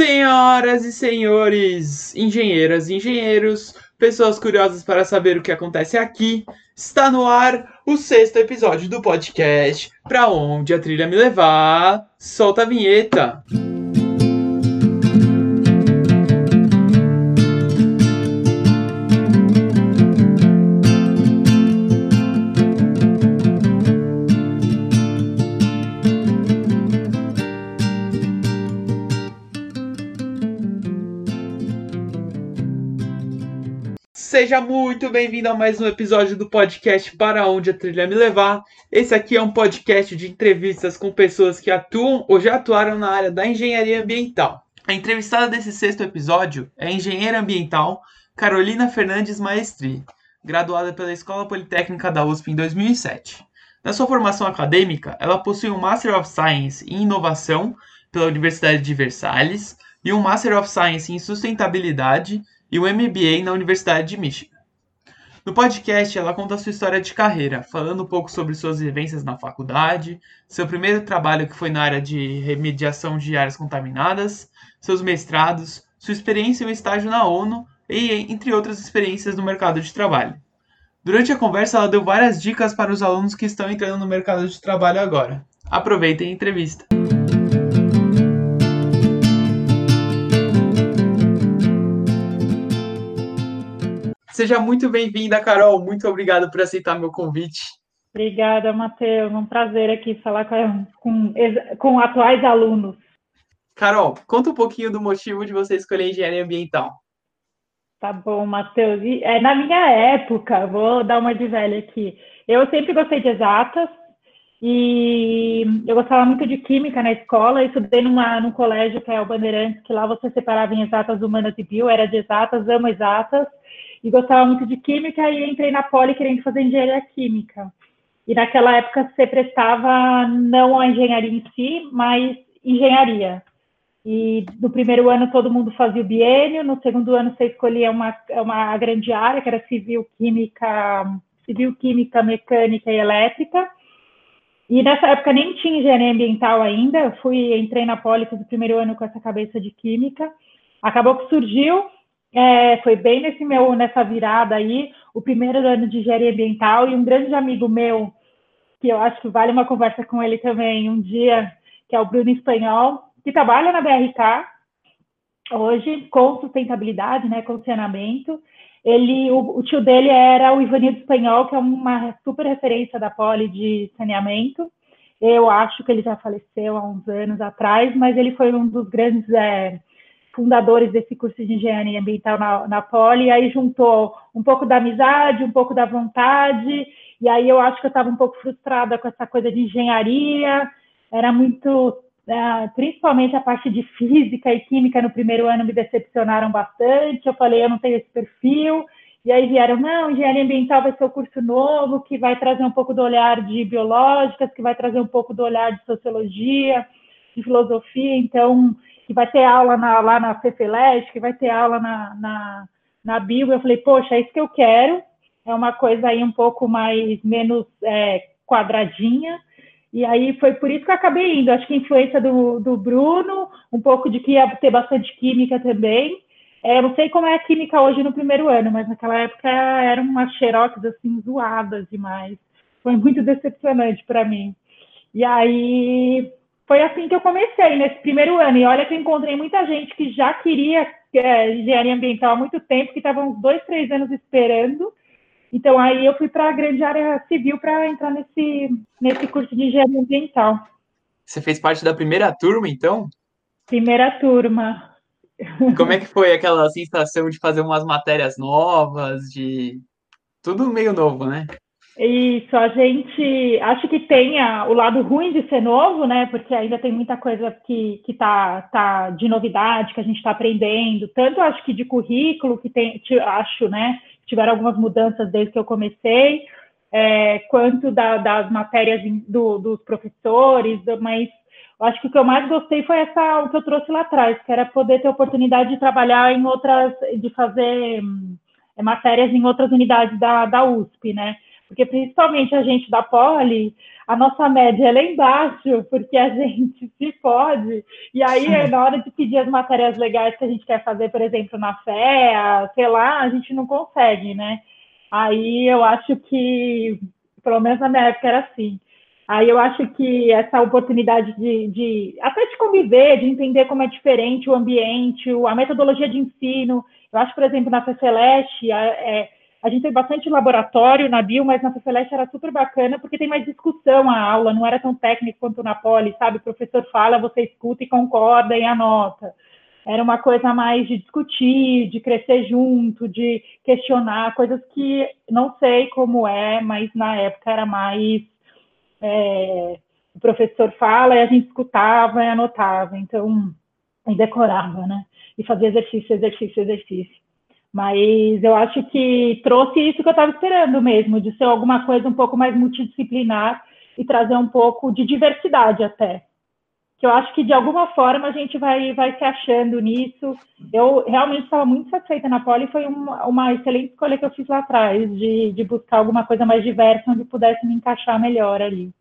Senhoras e senhores, engenheiras e engenheiros, pessoas curiosas para saber o que acontece aqui, está no ar o sexto episódio do podcast Pra Onde a Trilha Me Levar. Solta a vinheta! Seja muito bem-vindo a mais um episódio do podcast Para Onde a Trilha Me Levar. Esse aqui é um podcast de entrevistas com pessoas que atuam ou já atuaram na área da engenharia ambiental. A entrevistada desse sexto episódio é a engenheira ambiental Carolina Fernandes Maestri, graduada pela Escola Politécnica da USP em 2007. Na sua formação acadêmica, ela possui um Master of Science em Inovação pela Universidade de Versalhes e um Master of Science em Sustentabilidade e o MBA na Universidade de Michigan. No podcast, ela conta sua história de carreira, falando um pouco sobre suas vivências na faculdade, seu primeiro trabalho que foi na área de remediação de áreas contaminadas, seus mestrados, sua experiência em um estágio na ONU e entre outras experiências no mercado de trabalho. Durante a conversa, ela deu várias dicas para os alunos que estão entrando no mercado de trabalho agora. Aproveitem a entrevista. Seja muito bem-vinda, Carol. Muito obrigado por aceitar meu convite. Obrigada, Matheus. Um prazer aqui falar com, com, com atuais alunos. Carol, conta um pouquinho do motivo de você escolher engenharia ambiental. Tá bom, Matheus. É, na minha época, vou dar uma de velha aqui. Eu sempre gostei de exatas e eu gostava muito de química na escola. Eu estudei numa, num colégio que é o Bandeirantes, que lá você separava em exatas humanas e bio. Era de exatas, amo exatas e gostava muito de química e entrei na Poli querendo fazer engenharia química. E naquela época você prestava não a engenharia em si, mas engenharia. E no primeiro ano todo mundo fazia o biênio, no segundo ano você escolhia uma, uma grande área, que era civil, química, civil, química, mecânica e elétrica. E nessa época nem tinha engenharia ambiental ainda, eu fui, entrei na Poli, fiz o primeiro ano com essa cabeça de química. Acabou que surgiu é, foi bem nesse meu, nessa virada aí, o primeiro ano de engenharia ambiental e um grande amigo meu, que eu acho que vale uma conversa com ele também um dia, que é o Bruno Espanhol, que trabalha na BRK hoje com sustentabilidade, né, com saneamento. Ele, o, o tio dele era o Ivanildo Espanhol, que é uma super referência da Poli de saneamento. Eu acho que ele já faleceu há uns anos atrás, mas ele foi um dos grandes é, fundadores desse curso de engenharia ambiental na, na Poli, e aí juntou um pouco da amizade, um pouco da vontade, e aí eu acho que eu estava um pouco frustrada com essa coisa de engenharia, era muito, é, principalmente a parte de física e química no primeiro ano me decepcionaram bastante, eu falei, eu não tenho esse perfil, e aí vieram, não, engenharia ambiental vai ser o curso novo, que vai trazer um pouco do olhar de biológicas, que vai trazer um pouco do olhar de sociologia, de filosofia, então que vai ter aula na, lá na FEFELES, que vai ter aula na, na, na Bio. Eu falei, poxa, é isso que eu quero. É uma coisa aí um pouco mais, menos é, quadradinha. E aí foi por isso que eu acabei indo. Acho que influência do, do Bruno, um pouco de que ia ter bastante química também. É, eu não sei como é a química hoje no primeiro ano, mas naquela época eram umas xerox assim zoadas demais. Foi muito decepcionante para mim. E aí foi assim que eu comecei nesse primeiro ano. E olha que eu encontrei muita gente que já queria é, engenharia ambiental há muito tempo, que estavam uns dois, três anos esperando. Então aí eu fui para a grande área civil para entrar nesse, nesse curso de engenharia ambiental. Você fez parte da primeira turma, então? Primeira turma. Como é que foi aquela sensação de fazer umas matérias novas, de tudo meio novo, né? Isso, a gente acho que tem o lado ruim de ser novo, né? Porque ainda tem muita coisa que, que tá, tá de novidade, que a gente está aprendendo, tanto acho que de currículo, que tem, acho, né? Tiveram algumas mudanças desde que eu comecei, é, quanto da, das matérias do, dos professores, mas acho que o que eu mais gostei foi essa, o que eu trouxe lá atrás, que era poder ter oportunidade de trabalhar em outras, de fazer hum, matérias em outras unidades da, da USP, né? Porque principalmente a gente da Poli, a nossa média é lá embaixo, porque a gente se pode, e aí na hora de pedir as matérias legais que a gente quer fazer, por exemplo, na FEA, sei lá, a gente não consegue, né? Aí eu acho que, pelo menos na minha época era assim. Aí eu acho que essa oportunidade de, de, até de conviver, de entender como é diferente o ambiente, a metodologia de ensino. Eu acho, por exemplo, na FECELESTE, é, a gente tem bastante laboratório na Bio, mas na FECELESTE era super bacana porque tem mais discussão a aula, não era tão técnico quanto na Poli, sabe? O professor fala, você escuta e concorda e anota. Era uma coisa mais de discutir, de crescer junto, de questionar, coisas que não sei como é, mas na época era mais é, o professor fala e a gente escutava e anotava, então, e decorava, né? E fazia exercício, exercício, exercício. Mas eu acho que trouxe isso que eu estava esperando mesmo, de ser alguma coisa um pouco mais multidisciplinar e trazer um pouco de diversidade até. Que eu acho que de alguma forma a gente vai, vai se achando nisso. Eu realmente estava muito satisfeita na Poli, foi uma, uma excelente escolha que eu fiz lá atrás, de, de buscar alguma coisa mais diversa, onde pudesse me encaixar melhor ali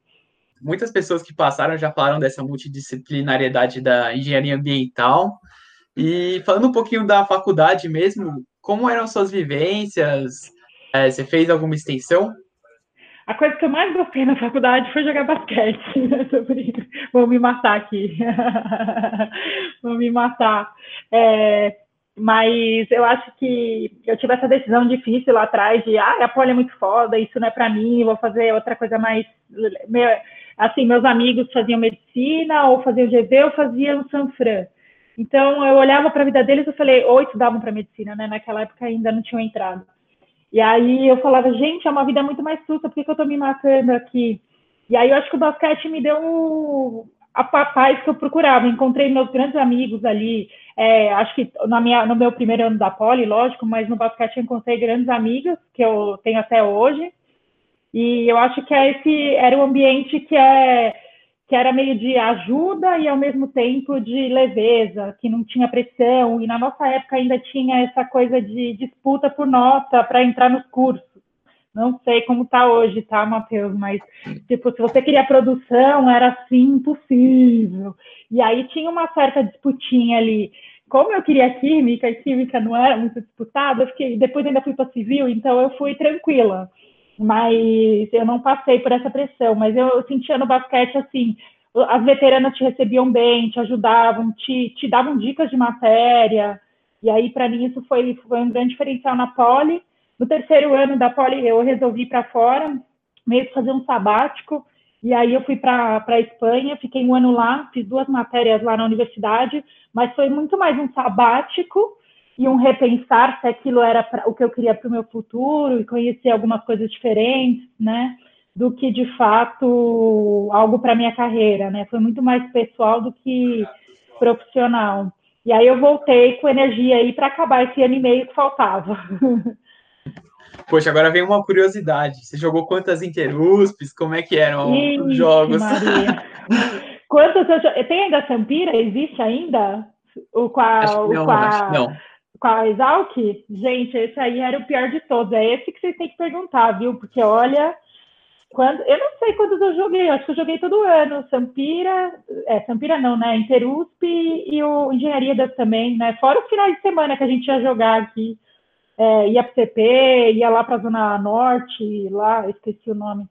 muitas pessoas que passaram já falaram dessa multidisciplinariedade da engenharia ambiental. E falando um pouquinho da faculdade mesmo, como eram suas vivências? É, você fez alguma extensão? A coisa que eu mais gostei na faculdade foi jogar basquete. Vou me matar aqui. Vou me matar. É, mas eu acho que eu tive essa decisão difícil lá atrás de, ah, a poli é muito foda, isso não é para mim, vou fazer outra coisa mais assim, meus amigos faziam medicina, ou faziam GV, ou faziam Sanfran. Então, eu olhava para a vida deles e falei, ou estudavam para medicina, né? Naquela época ainda não tinham entrado. E aí eu falava, gente, é uma vida muito mais sussa, por que, que eu estou me matando aqui? E aí eu acho que o basquete me deu a paz que eu procurava. Encontrei meus grandes amigos ali. É, acho que na minha, no meu primeiro ano da poli, lógico, mas no basquete eu encontrei grandes amigos que eu tenho até hoje. E eu acho que é esse era o ambiente que é que era meio de ajuda e ao mesmo tempo de leveza, que não tinha pressão, e na nossa época ainda tinha essa coisa de disputa por nota para entrar nos cursos. Não sei como está hoje, tá, Matheus? Mas, tipo, se você queria produção, era assim, impossível. E aí tinha uma certa disputinha ali. Como eu queria química, e química não era muito disputada, eu fiquei, depois ainda fui para civil, então eu fui tranquila mas eu não passei por essa pressão. Mas eu, sentia no basquete assim, as veteranas te recebiam bem, te ajudavam, te, te davam dicas de matéria. E aí, para mim, isso foi, foi um grande diferencial na Poli. No terceiro ano da Poli, eu resolvi ir para fora, meio que fazer um sabático. E aí eu fui para a Espanha, fiquei um ano lá, fiz duas matérias lá na universidade, mas foi muito mais um sabático e um repensar se aquilo era pra, o que eu queria para o meu futuro e conhecer algumas coisas diferentes, né? Do que de fato algo para minha carreira, né? Foi muito mais pessoal do que profissional. E aí eu voltei com energia aí para acabar esse ano e meio que faltava. Poxa, agora vem uma curiosidade. Você jogou quantas Interuspes? Como é que eram Ixi, os jogos? Maria. Quantas eu... Tem ainda a Sampira? Existe ainda? O qual, não, o qual... não com a Exalc, gente, esse aí era o pior de todos. É esse que vocês têm que perguntar, viu? Porque olha, quando eu não sei quantos eu joguei, eu acho que eu joguei todo ano. Sampira, é, Sampira não, né? Interusp e o Engenharia das também, né? Fora os finais de semana que a gente ia jogar aqui. É, ia para CP, ia lá para a Zona Norte, lá, esqueci o nome.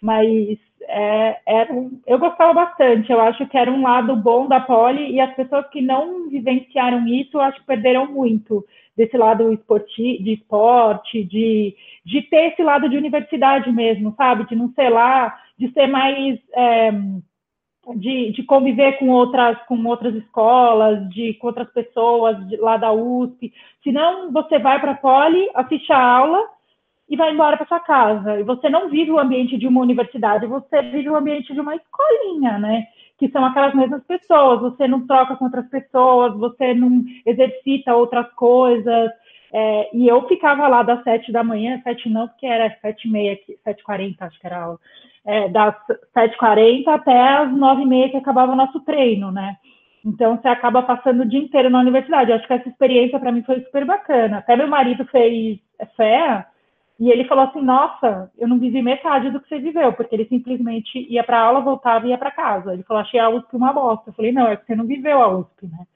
Mas é, era, eu gostava bastante. Eu acho que era um lado bom da Poli e as pessoas que não vivenciaram isso, acho que perderam muito desse lado esporti, de esporte, de, de ter esse lado de universidade mesmo, sabe? De não ser lá, de ser mais. É, de, de, conviver com outras, com outras escolas, de, com outras pessoas de, lá da USP. Senão, você vai para a Poli, assiste a aula e vai embora para sua casa. E você não vive o ambiente de uma universidade, você vive o ambiente de uma escolinha, né? Que são aquelas mesmas pessoas. Você não troca com outras pessoas, você não exercita outras coisas. É, e eu ficava lá das sete da manhã, sete não, porque era sete e meia, sete quarenta, acho que era a aula. É, das sete quarenta até as nove e meia que acabava o nosso treino, né? Então você acaba passando o dia inteiro na universidade. Eu acho que essa experiência para mim foi super bacana. Até meu marido fez fé E ele falou assim: Nossa, eu não vivi metade do que você viveu, porque ele simplesmente ia para aula, voltava e ia para casa. Ele falou: Achei a USP uma bosta. Eu falei: Não, é que você não viveu a USP, né?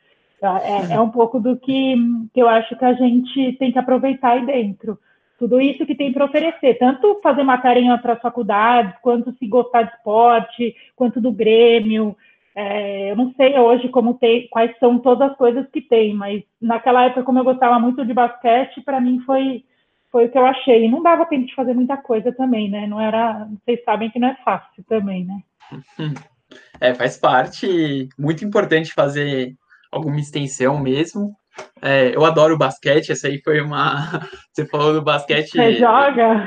É, é um pouco do que, que eu acho que a gente tem que aproveitar aí dentro. Tudo isso que tem para oferecer, tanto fazer matéria em outras faculdades, quanto se gostar de esporte, quanto do Grêmio. É, eu não sei hoje como tem, quais são todas as coisas que tem, mas naquela época, como eu gostava muito de basquete, para mim foi foi o que eu achei. E não dava tempo de fazer muita coisa também, né? Não era, vocês sabem que não é fácil também, né? É, faz parte, muito importante fazer alguma extensão mesmo. É, eu adoro basquete, essa aí foi uma. Você falou do basquete. Você joga?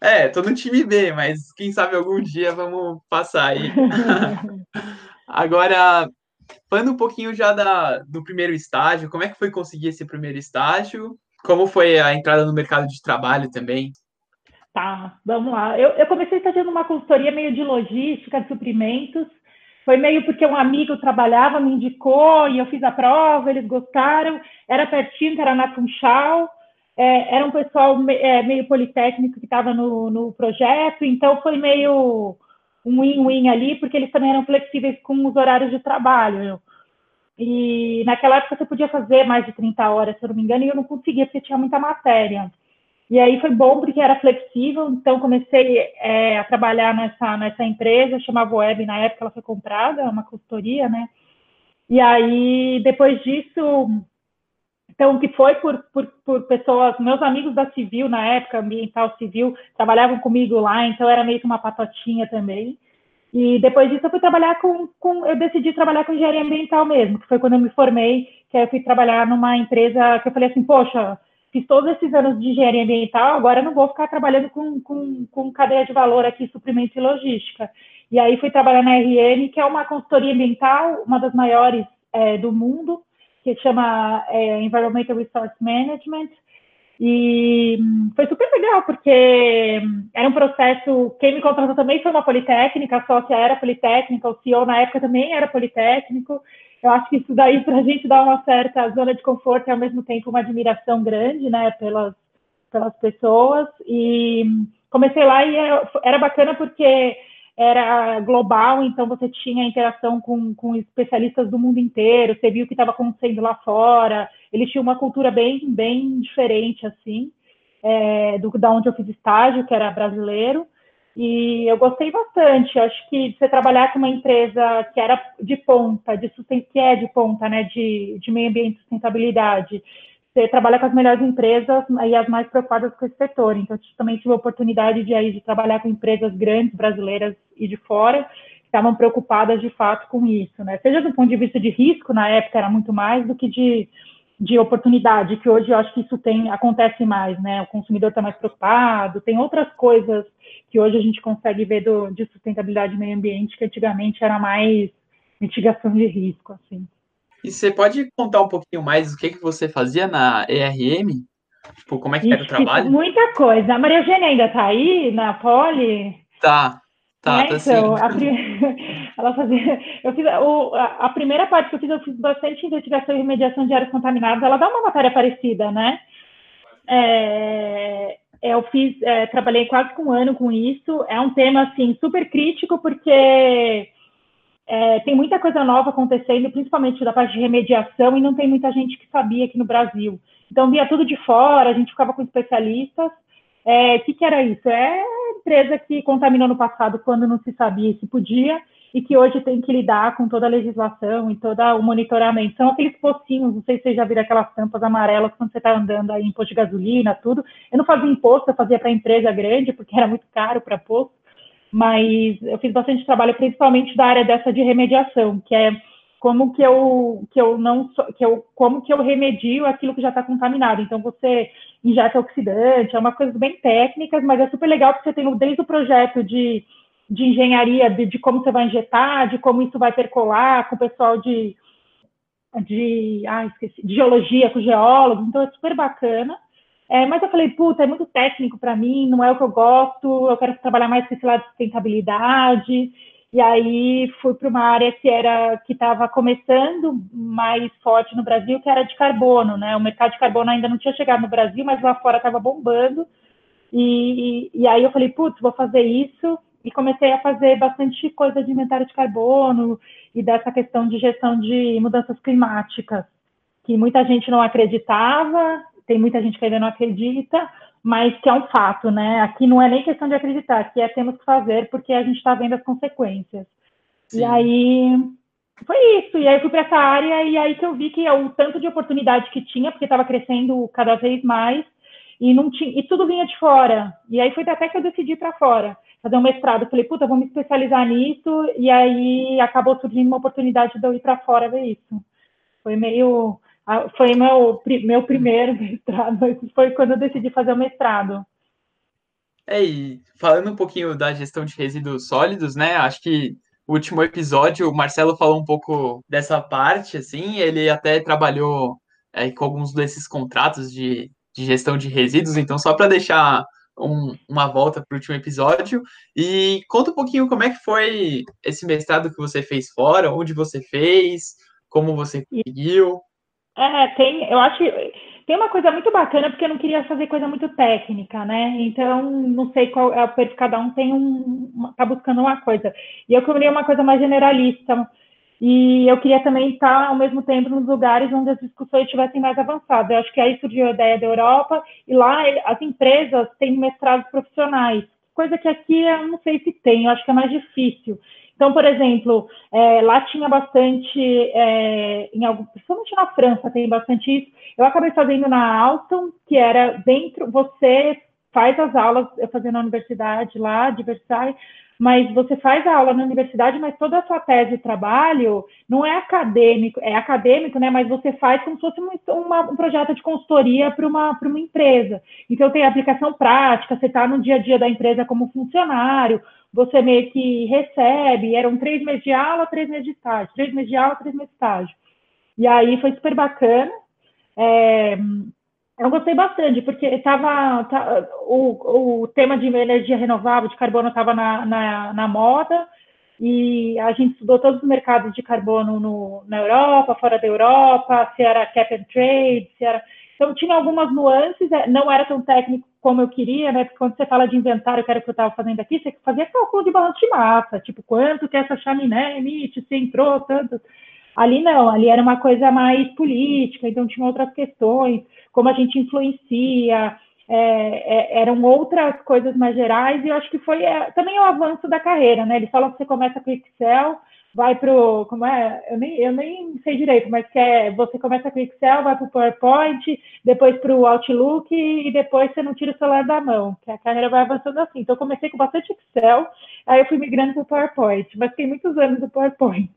É, tô no time B, mas quem sabe algum dia vamos passar aí. Agora, falando um pouquinho já da, do primeiro estágio, como é que foi conseguir esse primeiro estágio? Como foi a entrada no mercado de trabalho também? Tá, vamos lá. Eu, eu comecei fazendo uma consultoria meio de logística, de suprimentos. Foi meio porque um amigo trabalhava, me indicou e eu fiz a prova, eles gostaram. Era pertinho, era na Funchal. É, era um pessoal me, é, meio politécnico que estava no, no projeto, então foi meio um win-win ali, porque eles também eram flexíveis com os horários de trabalho. E naquela época você podia fazer mais de 30 horas, se eu não me engano, e eu não conseguia porque tinha muita matéria. E aí foi bom porque era flexível, então comecei é, a trabalhar nessa, nessa empresa, chamava Web, na época ela foi comprada, uma consultoria, né? E aí, depois disso, então, que foi por, por, por, pessoas, meus amigos da Civil, na época, ambiental civil, trabalhavam comigo lá, então era meio que uma patotinha também. E depois disso eu fui trabalhar com, com, eu decidi trabalhar com engenharia ambiental mesmo, que foi quando eu me formei, que aí eu fui trabalhar numa empresa que eu falei assim, poxa, fiz todos esses anos de engenharia ambiental, agora eu não vou ficar trabalhando com, com, com cadeia de valor aqui, suprimentos e logística. E aí fui trabalhar na RN, que é uma consultoria ambiental, uma das maiores é, do mundo, que chama é, Environmental Resource Management, e foi super legal, porque era um processo. Quem me contratou também foi uma politécnica, a sócia era politécnica, o CEO na época também era politécnico. Eu acho que isso daí, para a gente dar uma certa zona de conforto e ao mesmo tempo uma admiração grande, né, pelas, pelas pessoas. E comecei lá e era bacana porque era global, então você tinha interação com, com especialistas do mundo inteiro, você viu o que estava acontecendo lá fora, eles tinham uma cultura bem, bem diferente, assim, é, do da onde eu fiz estágio, que era brasileiro, e eu gostei bastante. Acho que você trabalhar com uma empresa que era de ponta, de que é de ponta, né, de, de meio ambiente e sustentabilidade, você trabalha com as melhores empresas e as mais preocupadas com esse setor. Então, eu também tive a oportunidade de, aí, de trabalhar com empresas grandes brasileiras e de fora, que estavam preocupadas de fato com isso, né? Seja do ponto de vista de risco, na época era muito mais do que de, de oportunidade, que hoje eu acho que isso tem, acontece mais, né? O consumidor está mais preocupado, tem outras coisas que hoje a gente consegue ver do, de sustentabilidade e meio ambiente, que antigamente era mais mitigação de risco, assim. E você pode contar um pouquinho mais do que, que você fazia na ERM? Tipo, como é que era o trabalho? Muita coisa. A Maria Eugênia ainda está aí na Poli? Tá, tá, é, tá então, sim. Prim... ela fazia... eu fiz o... a primeira parte que eu fiz, eu fiz bastante investigação e remediação de áreas contaminadas. Ela dá uma matéria parecida, né? É... Eu fiz, é, trabalhei quase um ano com isso. É um tema assim super crítico porque é, tem muita coisa nova acontecendo, principalmente da parte de remediação, e não tem muita gente que sabia aqui no Brasil. Então, via tudo de fora, a gente ficava com especialistas. O é, que, que era isso? É empresa que contaminou no passado quando não se sabia se podia, e que hoje tem que lidar com toda a legislação e todo o monitoramento. São aqueles pocinhos, não sei se vocês já viram aquelas tampas amarelas quando você está andando aí em posto de gasolina, tudo. Eu não fazia imposto, eu fazia para empresa grande, porque era muito caro para posto mas eu fiz bastante trabalho, principalmente da área dessa de remediação, que é como que eu que eu não que eu como que eu remedio aquilo que já está contaminado. Então você injeta oxidante, é uma coisa bem técnicas, mas é super legal porque você tem desde o projeto de, de engenharia de, de como você vai injetar, de como isso vai percolar com o pessoal de de, ah, esqueci, de geologia com geólogos, então é super bacana. É, mas eu falei, puta, é muito técnico para mim, não é o que eu gosto, eu quero trabalhar mais com esse lado de sustentabilidade. E aí fui para uma área que era que estava começando mais forte no Brasil, que era de carbono, né? O mercado de carbono ainda não tinha chegado no Brasil, mas lá fora estava bombando. E, e, e aí eu falei, putz, vou fazer isso. E comecei a fazer bastante coisa de inventário de carbono e dessa questão de gestão de mudanças climáticas, que muita gente não acreditava, tem muita gente que ainda não acredita, mas que é um fato, né? Aqui não é nem questão de acreditar, aqui é temos que fazer porque a gente está vendo as consequências. Sim. E aí foi isso, e aí fui para essa área e aí que eu vi que o tanto de oportunidade que tinha, porque estava crescendo cada vez mais, e não tinha, e tudo vinha de fora. E aí foi até que eu decidi para fora, fazer um mestrado. Falei, puta, vou me especializar nisso, e aí acabou surgindo uma oportunidade de eu ir para fora ver isso. Foi meio foi meu, meu primeiro mestrado, foi quando eu decidi fazer o mestrado. É, e falando um pouquinho da gestão de resíduos sólidos, né? Acho que o último episódio o Marcelo falou um pouco dessa parte, assim, ele até trabalhou é, com alguns desses contratos de, de gestão de resíduos, então só para deixar um, uma volta para o último episódio e conta um pouquinho como é que foi esse mestrado que você fez fora, onde você fez, como você conseguiu. É, tem, eu acho tem uma coisa muito bacana, porque eu não queria fazer coisa muito técnica, né? Então, não sei qual é o perfil, cada um tem um, tá buscando uma coisa. E eu queria uma coisa mais generalista. E eu queria também estar, ao mesmo tempo, nos lugares onde as discussões estivessem mais avançadas. Eu acho que aí surgiu a ideia da Europa, e lá as empresas têm mestrados profissionais, coisa que aqui eu não sei se tem, eu acho que é mais difícil. Então, por exemplo, é, lá tinha bastante, é, em algum, principalmente na França tem bastante isso. Eu acabei fazendo na Alstom, que era dentro, você faz as aulas, eu fazia na universidade lá, de Versailles, mas você faz a aula na universidade, mas toda a sua tese de trabalho não é acadêmico, é acadêmico, né? Mas você faz como se fosse uma, um projeto de consultoria para uma, uma empresa. Então tem aplicação prática, você está no dia a dia da empresa como funcionário, você meio que recebe, eram três meses de aula, três meses de estágio, três meses de aula, três meses de estágio. E aí foi super bacana. É, eu gostei bastante, porque estava tá, o, o tema de energia renovável, de carbono, estava na, na, na, moda, e a gente estudou todos os mercados de carbono no, na Europa, fora da Europa, se era cap and trade, se era então, tinha algumas nuances, é, não era tão técnico como eu queria, né? Porque quando você fala de inventário, que era o que eu estava fazendo aqui, você fazia cálculo de balanço de massa, tipo, quanto que essa chaminé emite, se entrou, tanto. Ali não, ali era uma coisa mais política, então tinha outras questões, como a gente influencia, é, é, eram outras coisas mais gerais, e eu acho que foi é, também o avanço da carreira, né? Eles falam que você começa com Excel, vai para o. Como é? Eu nem, eu nem sei direito, mas que é, você começa com Excel, vai para o PowerPoint, depois para o Outlook e depois você não tira o celular da mão, que a carreira vai avançando assim. Então, eu comecei com bastante Excel, aí eu fui migrando para o PowerPoint, mas tem muitos anos do PowerPoint.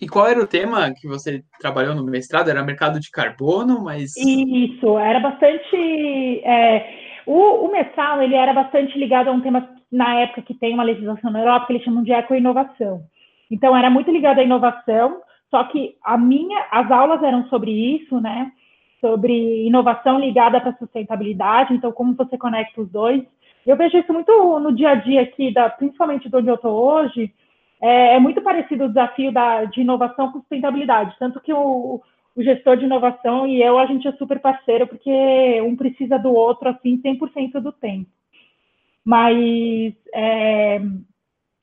E qual era o tema que você trabalhou no mestrado? Era mercado de carbono, mas... Isso, era bastante... É, o, o ele era bastante ligado a um tema, na época que tem uma legislação na Europa, que eles chamam de eco-inovação. Então, era muito ligado à inovação, só que a minha, as aulas eram sobre isso, né? Sobre inovação ligada para sustentabilidade, então como você conecta os dois. Eu vejo isso muito no dia a dia aqui, da, principalmente de onde eu estou hoje, é, é, muito parecido o desafio da, de inovação com sustentabilidade, tanto que o, o gestor de inovação e eu, a gente é super parceiro, porque um precisa do outro, assim, 100% do tempo. Mas é,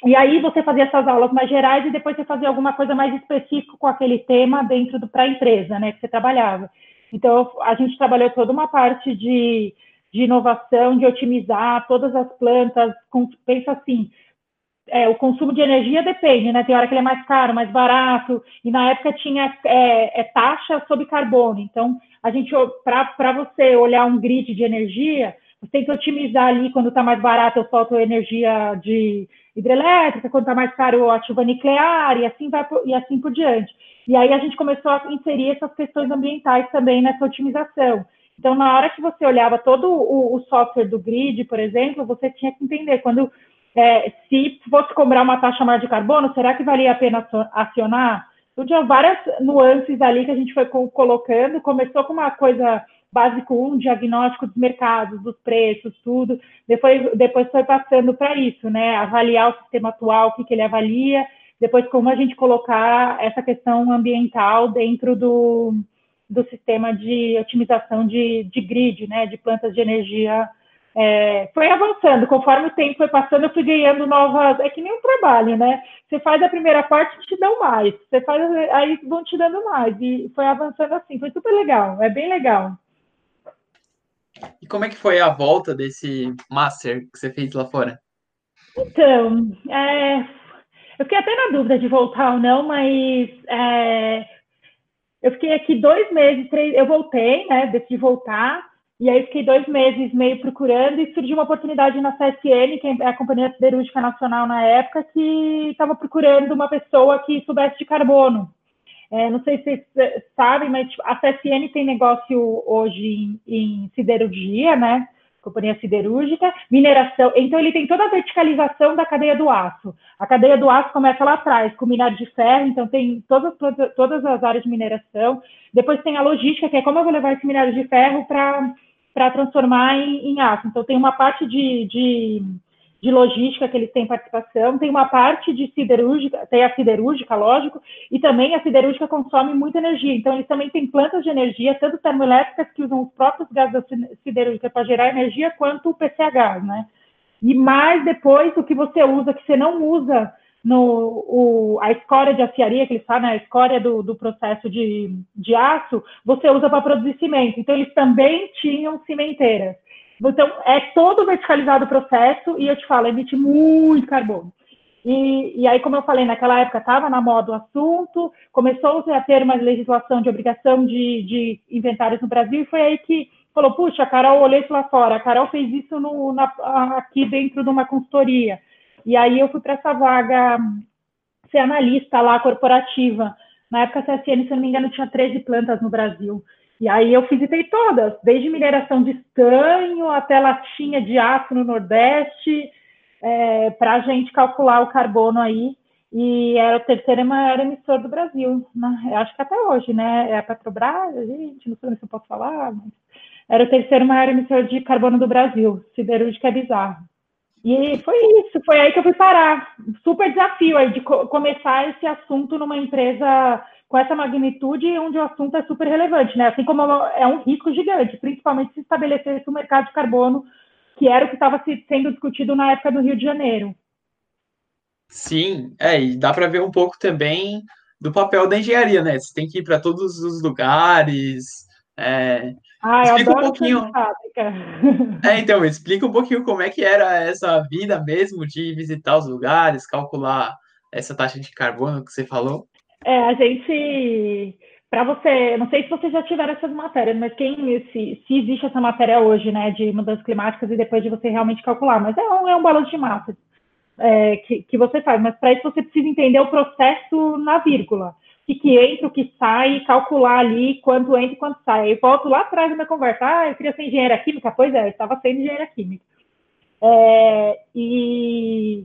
e aí você fazia essas aulas mais gerais e depois você fazia alguma coisa mais específica com aquele tema dentro para a empresa, né, que você trabalhava. Então a gente trabalhou toda uma parte de, de inovação, de otimizar todas as plantas. Com, pensa assim, é, o consumo de energia depende, né? Tem hora que ele é mais caro, mais barato. E na época tinha é, é taxa sobre carbono. Então a gente para você olhar um grid de energia você tem que otimizar ali quando está mais barato eu solto energia de hidrelétrica, quando está mais caro eu ativo a nuclear e assim vai e assim por diante. E aí a gente começou a inserir essas questões ambientais também nessa otimização. Então, na hora que você olhava todo o, o software do grid, por exemplo, você tinha que entender quando é, se fosse cobrar uma taxa maior de carbono, será que valia a pena acionar? Então, tinha várias nuances ali que a gente foi colocando. Começou com uma coisa básico 1, diagnóstico dos mercados, dos preços, tudo. Depois, depois foi passando para isso, né? Avaliar o sistema atual, o que, que ele avalia, depois como a gente colocar essa questão ambiental dentro do, do sistema de otimização de, de grid, né? De plantas de energia é, foi avançando. Conforme o tempo foi passando, eu fui ganhando novas. É que nem um trabalho, né? Você faz a primeira parte, te dão mais. Você faz, aí vão te dando mais. E foi avançando assim. Foi super legal. É bem legal. E como é que foi a volta desse master que você fez lá fora? Então, é, eu fiquei até na dúvida de voltar ou não, mas é, eu fiquei aqui dois meses, três, eu voltei, né? Decidi voltar. E aí fiquei dois meses meio procurando e surgiu uma oportunidade na CSN, que é a Companhia Siderúrgica Nacional na época, que estava procurando uma pessoa que soubesse de carbono. É, não sei se vocês sabem, mas tipo, a CSN tem negócio hoje em, em siderurgia, né? Companhia Siderúrgica, mineração. Então, ele tem toda a verticalização da cadeia do aço. A cadeia do aço começa lá atrás, com minério de ferro, então tem todas, todas as áreas de mineração. Depois tem a logística, que é como eu vou levar esse minério de ferro para para transformar em, em, aço. Então, tem uma parte de, de, de, logística que eles têm participação, tem uma parte de siderúrgica, tem a siderúrgica, lógico, e também a siderúrgica consome muita energia. Então, eles também têm plantas de energia, tanto termoelétricas que usam os próprios gases da siderúrgica para gerar energia, quanto o PCH, né? E mais depois, o que você usa, que você não usa no, o, a escória de aciaria, que eles falam, a escória do, do processo de, de aço, você usa para produzir cimento. Então, eles também tinham cimenteiras. Então, é todo verticalizado o processo e eu te falo, emite muito carbono. E, e aí, como eu falei, naquela época estava na moda o assunto, começou a ter uma legislação de obrigação de, de inventários no Brasil, e foi aí que falou, puxa, a Carol, olhei isso lá fora, a Carol fez isso no, na, aqui dentro de uma consultoria. E aí eu fui para essa vaga ser analista lá, corporativa. Na época, a CSN, se eu não me engano, tinha 13 plantas no Brasil. E aí eu visitei todas, desde mineração de estanho até latinha de aço no Nordeste, é, para a gente calcular o carbono aí. E era o terceiro maior emissor do Brasil. Né? Acho que até hoje, né? É a Petrobras, gente, não sei se eu posso falar, mas era o terceiro maior emissor de carbono do Brasil. Siderúrgica é bizarro. E foi isso, foi aí que eu fui parar. Super desafio aí de co começar esse assunto numa empresa com essa magnitude, onde o assunto é super relevante, né? Assim como é um risco gigante, principalmente se estabelecesse o mercado de carbono, que era o que estava sendo discutido na época do Rio de Janeiro. Sim, é, e dá para ver um pouco também do papel da engenharia, né? Você tem que ir para todos os lugares, é, ah, explica um pouquinho. É, então, explica um pouquinho como é que era essa vida mesmo de visitar os lugares, calcular essa taxa de carbono que você falou. É, a gente, para você, não sei se vocês já tiveram essas matérias, mas quem se, se existe essa matéria hoje, né, de mudanças climáticas e depois de você realmente calcular, mas é um, é um balanço de massa é, que, que você faz, mas para isso você precisa entender o processo na vírgula que, que entra, o que sai, calcular ali quanto entra e quanto sai. Aí volto lá atrás minha conversa, ah, eu queria ser engenheira química, pois é, eu estava sendo engenheira química. É, e,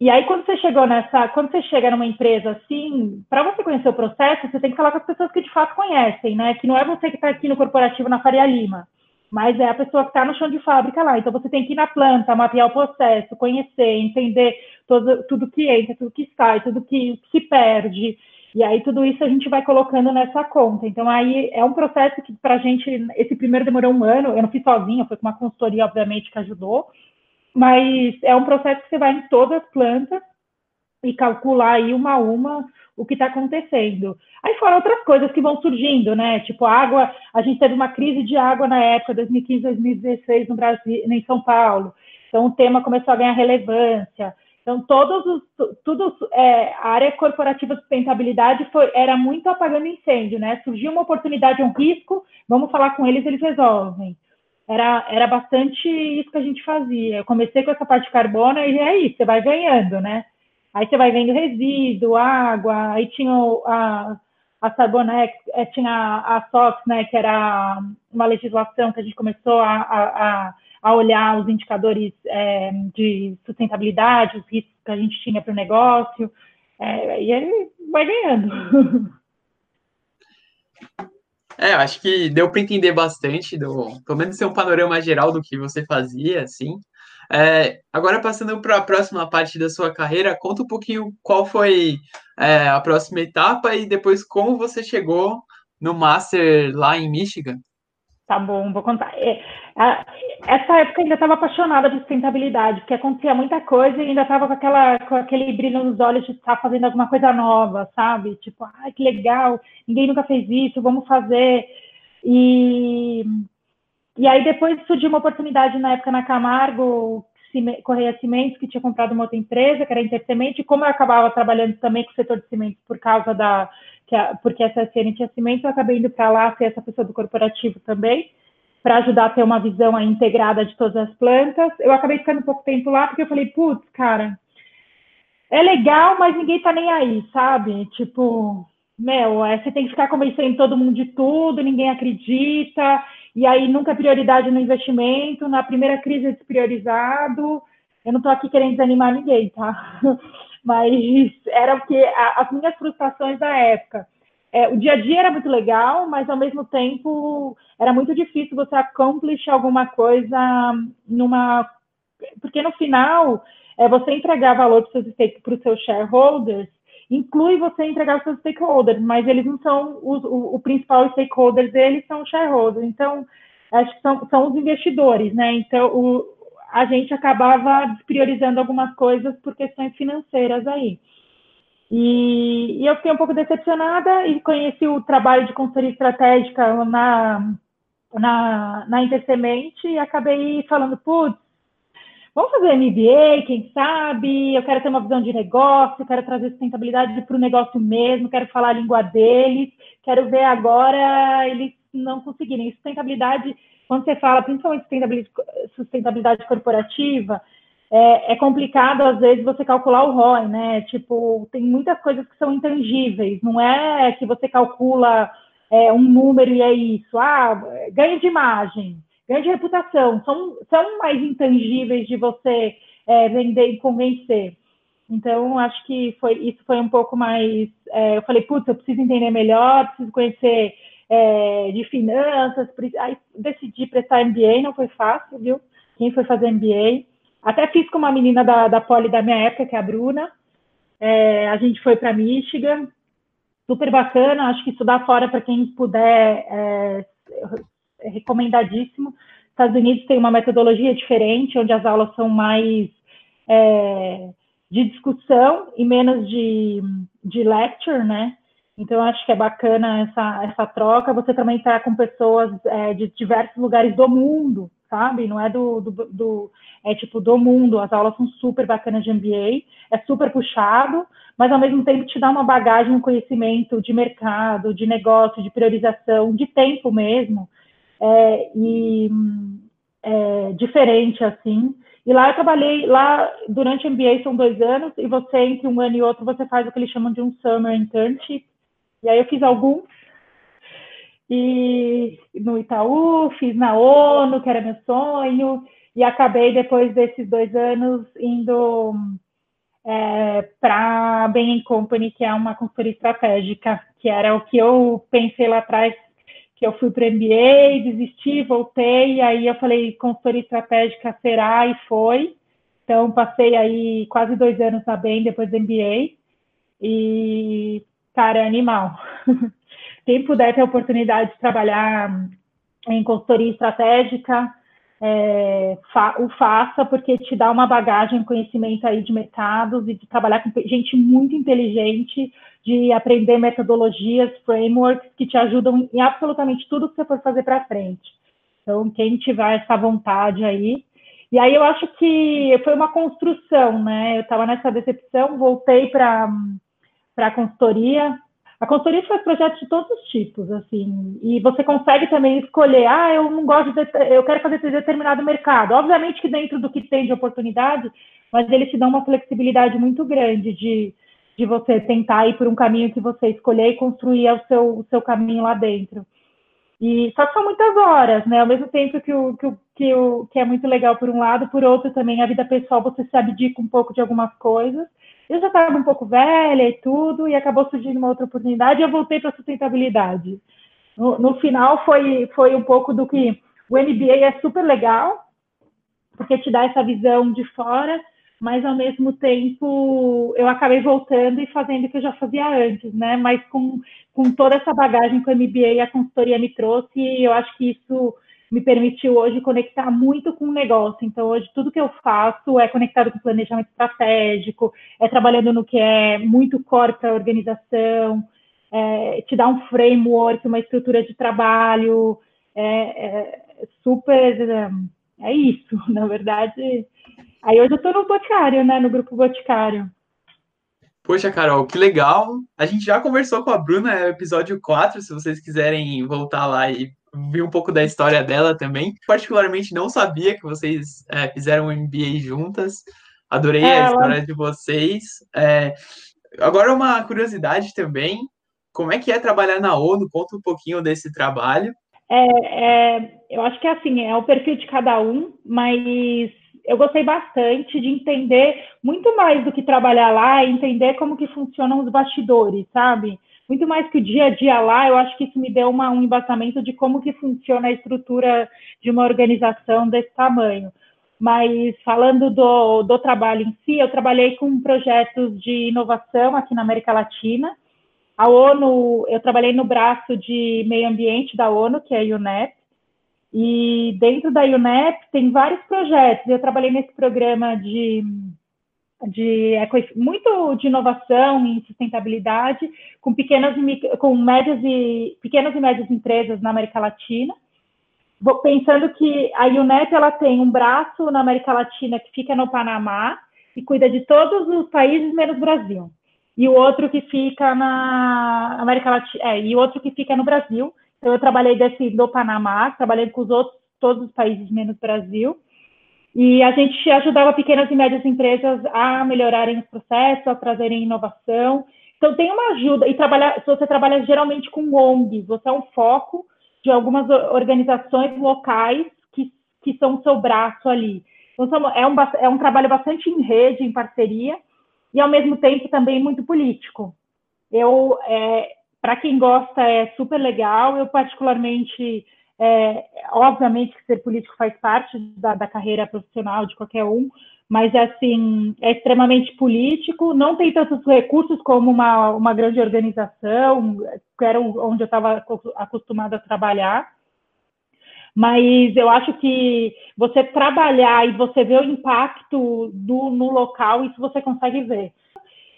e aí quando você chegou nessa, quando você chega numa empresa assim, para você conhecer o processo, você tem que falar com as pessoas que de fato conhecem, né? Que não é você que está aqui no corporativo na Faria Lima, mas é a pessoa que está no chão de fábrica lá. Então você tem que ir na planta, mapear o processo, conhecer, entender todo, tudo que entra, tudo que sai, tudo que se perde. E aí tudo isso a gente vai colocando nessa conta. Então aí é um processo que para a gente, esse primeiro demorou um ano, eu não fiz sozinha, foi com uma consultoria, obviamente, que ajudou, mas é um processo que você vai em todas as plantas e calcular aí uma a uma o que está acontecendo. Aí fora outras coisas que vão surgindo, né? Tipo, água, a gente teve uma crise de água na época, 2015, 2016, no Brasil, em São Paulo. Então o tema começou a ganhar relevância. Então, todos os, tudo, é, a área corporativa de sustentabilidade foi, era muito apagando incêndio, né? Surgiu uma oportunidade, um risco, vamos falar com eles, eles resolvem. Era, era bastante isso que a gente fazia. Eu comecei com essa parte de carbono e é isso, você vai ganhando, né? Aí você vai vendo resíduo, água, aí tinha a, a é, tinha a SOX, né, que era uma legislação que a gente começou a, a a olhar os indicadores é, de sustentabilidade, os riscos que a gente tinha para o negócio, é, e ele vai ganhando. É, acho que deu para entender bastante, do, pelo menos ter um panorama geral do que você fazia, assim. É, agora, passando para a próxima parte da sua carreira, conta um pouquinho qual foi é, a próxima etapa e depois como você chegou no Master lá em Michigan. Tá bom, vou contar. É, a, essa época eu ainda estava apaixonada por sustentabilidade, porque acontecia muita coisa e ainda estava com, aquela, com aquele brilho nos olhos de estar fazendo alguma coisa nova, sabe? Tipo, ai, que legal, ninguém nunca fez isso, vamos fazer. E, e aí depois surgiu uma oportunidade na época na Camargo, Correia Cimentos, que tinha comprado uma outra empresa, que era Intersemente, e como eu acabava trabalhando também com o setor de cimentos por causa da, a, porque essa CN tinha cimento, eu acabei indo para lá ser essa pessoa do corporativo também, para ajudar a ter uma visão integrada de todas as plantas. Eu acabei ficando pouco tempo lá, porque eu falei, putz, cara, é legal, mas ninguém tá nem aí, sabe? Tipo, meu, é, você tem que ficar convencendo todo mundo de tudo, ninguém acredita, e aí nunca é prioridade no investimento, na primeira crise é despriorizado. Eu não estou aqui querendo desanimar ninguém, tá? mas era o que as minhas frustrações da época. É, o dia a dia era muito legal, mas ao mesmo tempo era muito difícil você accomplish alguma coisa numa. Porque no final, é, você entregar valor para os seus shareholders inclui você entregar os seus stakeholders, mas eles não são os, o, o principal stakeholder deles são os shareholders. Então, acho que são, são os investidores, né? Então, o, a gente acabava priorizando algumas coisas por questões financeiras aí. E, e, eu fiquei um pouco decepcionada e conheci o trabalho de consultoria estratégica na, na, na Intersemente e acabei falando, putz, vamos fazer MBA, quem sabe? Eu quero ter uma visão de negócio, quero trazer sustentabilidade para o negócio mesmo, quero falar a língua deles, quero ver agora eles não conseguirem. Sustentabilidade quando você fala, principalmente sustentabilidade, sustentabilidade corporativa, é, é, complicado, às vezes, você calcular o ROI, né? Tipo, tem muitas coisas que são intangíveis, não é que você calcula é, um número e é isso. Ah, ganho de imagem, ganho de reputação, são, são mais intangíveis de você é, vender e convencer. Então, acho que foi, isso foi um pouco mais. É, eu falei, putz, eu preciso entender melhor, preciso conhecer é, de finanças, aí decidi prestar MBA, não foi fácil, viu? Quem foi fazer MBA? Até fiz com uma menina da, da Poli da minha época, que é a Bruna. É, a gente foi para Michigan, super bacana. Acho que estudar fora para quem puder é, recomendadíssimo. Estados Unidos tem uma metodologia diferente, onde as aulas são mais é, de discussão e menos de, de lecture, né? Então, acho que é bacana essa, essa troca. Você também está com pessoas é, de diversos lugares do mundo, sabe? Não é do, do, do, é tipo do mundo. As aulas são super bacanas de MBA, é super puxado, mas ao mesmo tempo te dá uma bagagem, um conhecimento de mercado, de negócio, de priorização, de tempo mesmo, é, e é, diferente assim. E lá eu trabalhei, lá durante o MBA são dois anos, e você, entre um ano e outro, você faz o que eles chamam de um summer internship, e aí eu fiz alguns. E no Itaú, fiz na ONU, que era meu sonho, e acabei, depois desses dois anos, indo é, para a Bain Company, que é uma consultoria estratégica, que era o que eu pensei lá atrás, que eu fui para MBA, desisti, voltei, e aí eu falei, consultoria estratégica será, e foi. Então, passei aí quase dois anos na Bain, depois do MBA, e cara, é animal. Quem puder ter a oportunidade de trabalhar em consultoria estratégica, é, fa o faça, porque te dá uma bagagem, conhecimento aí de mercados e de trabalhar com gente muito inteligente, de aprender metodologias, frameworks que te ajudam em absolutamente tudo que você for fazer para frente. Então, quem tiver essa vontade aí. E aí eu acho que foi uma construção, né? Eu estava nessa decepção, voltei para para a consultoria. A consultoria faz projetos de todos os tipos, assim, e você consegue também escolher, ah, eu não gosto de, eu quero fazer determinado mercado. Obviamente que dentro do que tem de oportunidade, mas eles te dão uma flexibilidade muito grande de, de você tentar ir por um caminho que você escolher e construir o seu, o seu caminho lá dentro. E só que são muitas horas, né? Ao mesmo tempo que o, que o, que o que é muito legal por um lado, por outro também a vida pessoal você se abdica um pouco de algumas coisas. Eu já estava um pouco velha e tudo, e acabou surgindo uma outra oportunidade e eu voltei para a sustentabilidade. No, no, final, foi, foi um pouco do que o MBA é super legal, porque te dá essa visão de fora, mas ao mesmo tempo eu acabei voltando e fazendo o que eu já fazia antes, né? Mas com, com toda essa bagagem que o MBA e a consultoria me trouxe, eu acho que isso me permitiu hoje conectar muito com o negócio. Então, hoje, tudo que eu faço é conectado com planejamento estratégico, é trabalhando no que é muito core para a organização, é, te dá um framework, uma estrutura de trabalho, é, é super. É, é isso, na verdade. Aí hoje eu estou no Boticário, né? No grupo Boticário. Poxa, Carol, que legal. A gente já conversou com a Bruna, é episódio 4, se vocês quiserem voltar lá e vi um pouco da história dela também. Particularmente não sabia que vocês é, fizeram um MBA juntas. Adorei é, a história ela... de vocês. É, agora uma curiosidade também. Como é que é trabalhar na ONU? Conta um pouquinho desse trabalho. É, é, eu acho que é assim, é o perfil de cada um, mas eu gostei bastante de entender muito mais do que trabalhar lá, entender como que funcionam os bastidores, sabe? Muito mais que o dia a dia lá, eu acho que isso me deu uma, um embasamento de como que funciona a estrutura de uma organização desse tamanho. Mas falando do, do trabalho em si, eu trabalhei com projetos de inovação aqui na América Latina. A ONU, eu trabalhei no braço de meio ambiente da ONU, que é a UNEP, e dentro da UNEP tem vários projetos. Eu trabalhei nesse programa de de é muito de inovação em sustentabilidade com pequenas com médias e pequenas e médias empresas na América Latina. Pensando que a UNEP ela tem um braço na América Latina que fica no Panamá e cuida de todos os países menos Brasil. E o outro que fica na América Latina é, e outro que fica no Brasil. Então eu trabalhei desse do Panamá trabalhei com os outros todos os países menos Brasil e a gente ajudava pequenas e médias empresas a melhorarem os processos, a trazerem inovação. Então, tem uma ajuda. E trabalhar, se você trabalha geralmente com ONGs, você é um foco de algumas organizações locais que, que são o seu braço ali. Então, é um, é um trabalho bastante em rede, em parceria, e ao mesmo tempo também muito político. Eu, é, para quem gosta, é super legal. Eu, particularmente, é, obviamente que ser político faz parte da, da, carreira profissional de qualquer um, mas assim é extremamente político, não tem tantos recursos como uma, uma grande organização, que era onde eu estava acostumada a trabalhar. Mas eu acho que você trabalhar e você ver o impacto do, no local, isso você consegue ver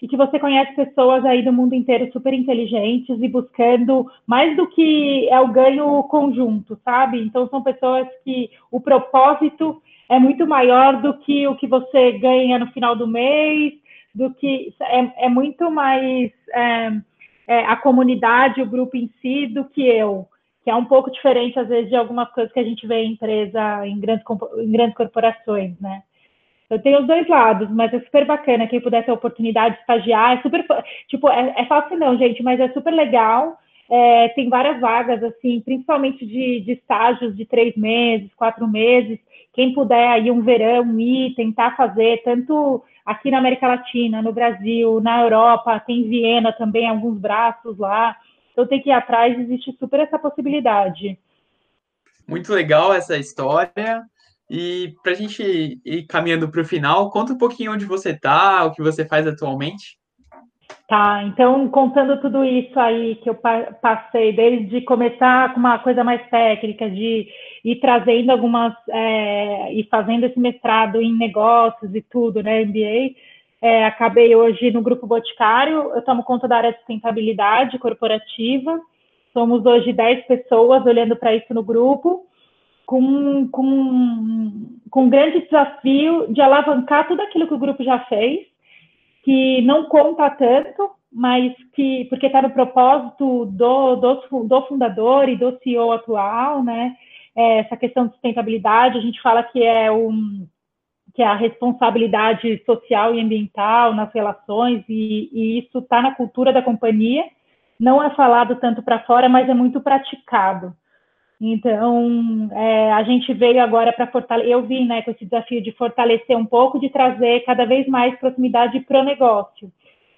e que você conhece pessoas aí do mundo inteiro super inteligentes e buscando mais do que é o ganho conjunto, sabe? Então são pessoas que o propósito é muito maior do que o que você ganha no final do mês, do que é, é muito mais é, é, a comunidade, o grupo em si, do que eu, que é um pouco diferente às vezes de algumas coisas que a gente vê em empresa, em grandes, em grandes corporações, né? Eu tenho os dois lados, mas é super bacana quem puder ter a oportunidade de estagiar. É super, tipo, é, é fácil não, gente, mas é super legal. É, tem várias vagas, assim, principalmente de, de estágios de três meses, quatro meses. Quem puder aí um verão ir, tentar fazer, tanto aqui na América Latina, no Brasil, na Europa, tem Viena também, alguns braços lá. Então tem que ir atrás, existe super essa possibilidade. Muito legal essa história. E para a gente ir caminhando para o final, conta um pouquinho onde você está, o que você faz atualmente. Tá, então contando tudo isso aí que eu passei, desde começar com uma coisa mais técnica, de ir trazendo algumas, é, e fazendo esse mestrado em negócios e tudo, né, MBA, é, acabei hoje no Grupo Boticário, eu tomo conta da área de sustentabilidade corporativa, somos hoje 10 pessoas olhando para isso no grupo, com, com, com um grande desafio de alavancar tudo aquilo que o grupo já fez, que não conta tanto, mas que, porque está no propósito do, do, do, fundador e do CEO atual, né? É, essa questão de sustentabilidade, a gente fala que é um que é a responsabilidade social e ambiental nas relações, e, e isso está na cultura da companhia. Não é falado tanto para fora, mas é muito praticado. Então, é, a gente veio agora para fortalecer, eu vim né, com esse desafio de fortalecer um pouco, de trazer cada vez mais proximidade para o negócio.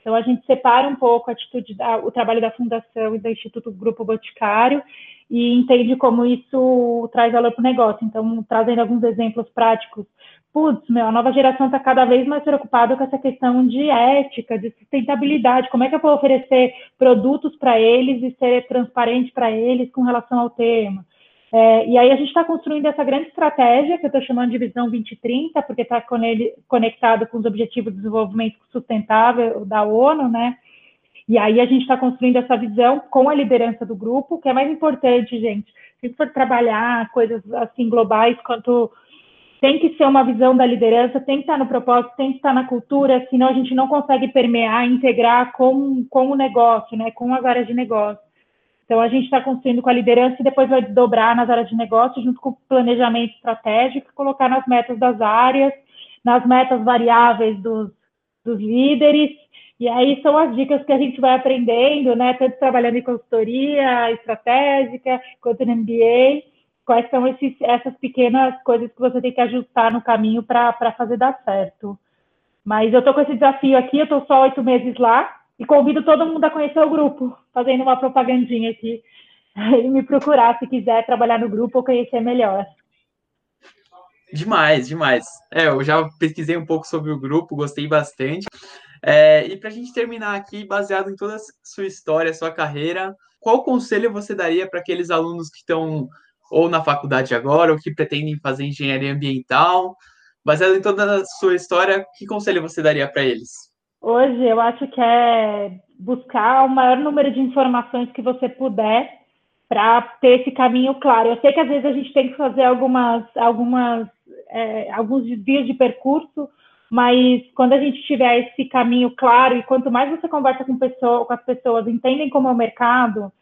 Então, a gente separa um pouco a atitude da, o trabalho da Fundação e do Instituto Grupo Boticário e entende como isso traz valor para o negócio. Então, trazendo alguns exemplos práticos. Putz, meu, a nova geração está cada vez mais preocupada com essa questão de ética, de sustentabilidade. Como é que eu vou oferecer produtos para eles e ser transparente para eles com relação ao tema? É, e aí a gente está construindo essa grande estratégia, que eu estou chamando de Visão 2030, porque está conectado com os Objetivos de Desenvolvimento Sustentável da ONU, né? E aí a gente está construindo essa visão com a liderança do grupo, que é mais importante, gente. Se for trabalhar coisas assim globais, quanto tem que ser uma visão da liderança, tem que estar no propósito, tem que estar na cultura, senão a gente não consegue permear, integrar com, com o negócio, né, com as áreas de negócio. Então, a gente está construindo com a liderança e depois vai dobrar nas áreas de negócio, junto com o planejamento estratégico, colocar nas metas das áreas, nas metas variáveis dos, dos líderes, e aí são as dicas que a gente vai aprendendo, né? Tanto trabalhando em consultoria estratégica, quanto no MBA. Quais são esses, essas pequenas coisas que você tem que ajustar no caminho para fazer dar certo. Mas eu estou com esse desafio aqui, eu estou só oito meses lá e convido todo mundo a conhecer o grupo, fazendo uma propagandinha aqui. E me procurar se quiser trabalhar no grupo ou conhecer melhor. Demais, demais. É, eu já pesquisei um pouco sobre o grupo, gostei bastante. É, e para a gente terminar aqui, baseado em toda a sua história, sua carreira, qual conselho você daria para aqueles alunos que estão ou na faculdade agora, ou que pretendem fazer engenharia ambiental? Baseado em toda a sua história, que conselho você daria para eles? Hoje, eu acho que é buscar o maior número de informações que você puder para ter esse caminho claro. Eu sei que às vezes a gente tem que fazer algumas, algumas, é, alguns desvios de percurso, mas quando a gente tiver esse caminho claro e quanto mais você conversa com, pessoa, com as pessoas, entendem como é o mercado,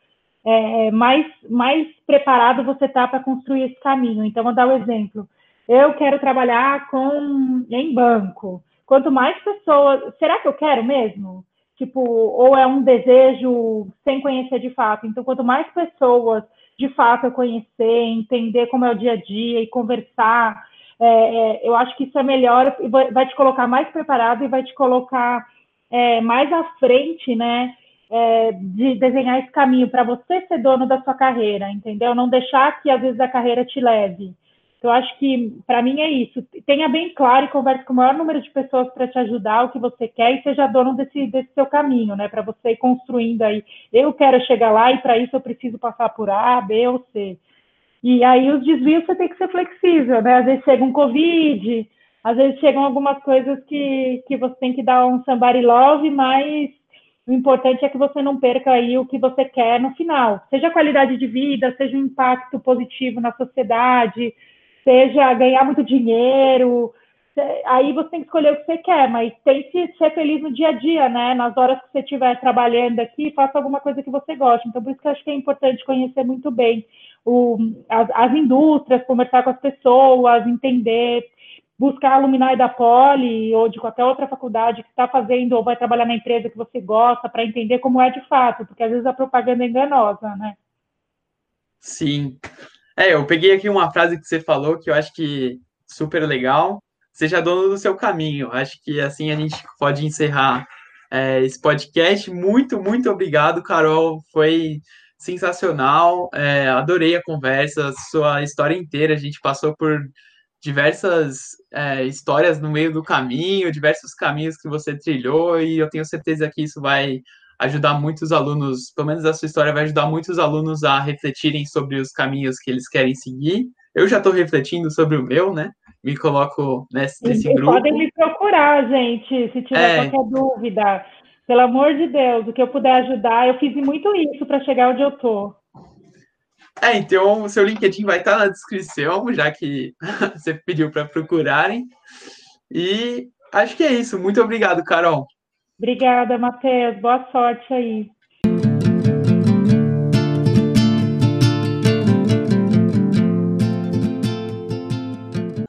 é, mais, mais preparado você está para construir esse caminho. Então, vou dar um exemplo. Eu quero trabalhar com em banco. Quanto mais pessoas, será que eu quero mesmo? Tipo, ou é um desejo sem conhecer de fato. Então, quanto mais pessoas de fato eu conhecer, entender como é o dia a dia e conversar, é, é, eu acho que isso é melhor, vai te colocar mais preparado e vai te colocar é, mais à frente, né? É, de desenhar esse caminho para você ser dono da sua carreira, entendeu? Não deixar que às vezes a carreira te leve. Então, acho que para mim é isso. Tenha bem claro e converse com o maior número de pessoas para te ajudar o que você quer e seja dono desse, desse seu caminho, né? Para você ir construindo aí. Eu quero chegar lá e para isso eu preciso passar por A, B ou C. E aí os desvios você tem que ser flexível, né? Às vezes chega um Covid, às vezes chegam algumas coisas que, que você tem que dar um somebody love, mas o importante é que você não perca aí o que você quer no final. Seja qualidade de vida, seja um impacto positivo na sociedade, seja ganhar muito dinheiro. Aí você tem que escolher o que você quer, mas tem que ser feliz no dia a dia, né? Nas horas que você estiver trabalhando aqui, faça alguma coisa que você goste. Então, por isso que eu acho que é importante conhecer muito bem o, as, as, indústrias, conversar com as pessoas, entender, buscar alumni da Poli ou de qualquer outra faculdade que está fazendo ou vai trabalhar na empresa que você gosta para entender como é de fato, porque às vezes a propaganda é enganosa, né? Sim. É, eu peguei aqui uma frase que você falou que eu acho que super legal. Seja dono do seu caminho. Acho que assim a gente pode encerrar é, esse podcast. Muito, muito obrigado, Carol. Foi sensacional. É, adorei a conversa, sua história inteira. A gente passou por diversas é, histórias no meio do caminho, diversos caminhos que você trilhou, e eu tenho certeza que isso vai ajudar muitos alunos, pelo menos a sua história vai ajudar muitos alunos a refletirem sobre os caminhos que eles querem seguir. Eu já estou refletindo sobre o meu, né? Me coloco nesse, nesse grupo. Podem me procurar, gente, se tiver é... qualquer dúvida. Pelo amor de Deus, o que eu puder ajudar, eu fiz muito isso para chegar onde eu tô. É, então o seu LinkedIn vai estar na descrição, já que você pediu para procurarem. E acho que é isso. Muito obrigado, Carol. Obrigada, Matheus. Boa sorte aí.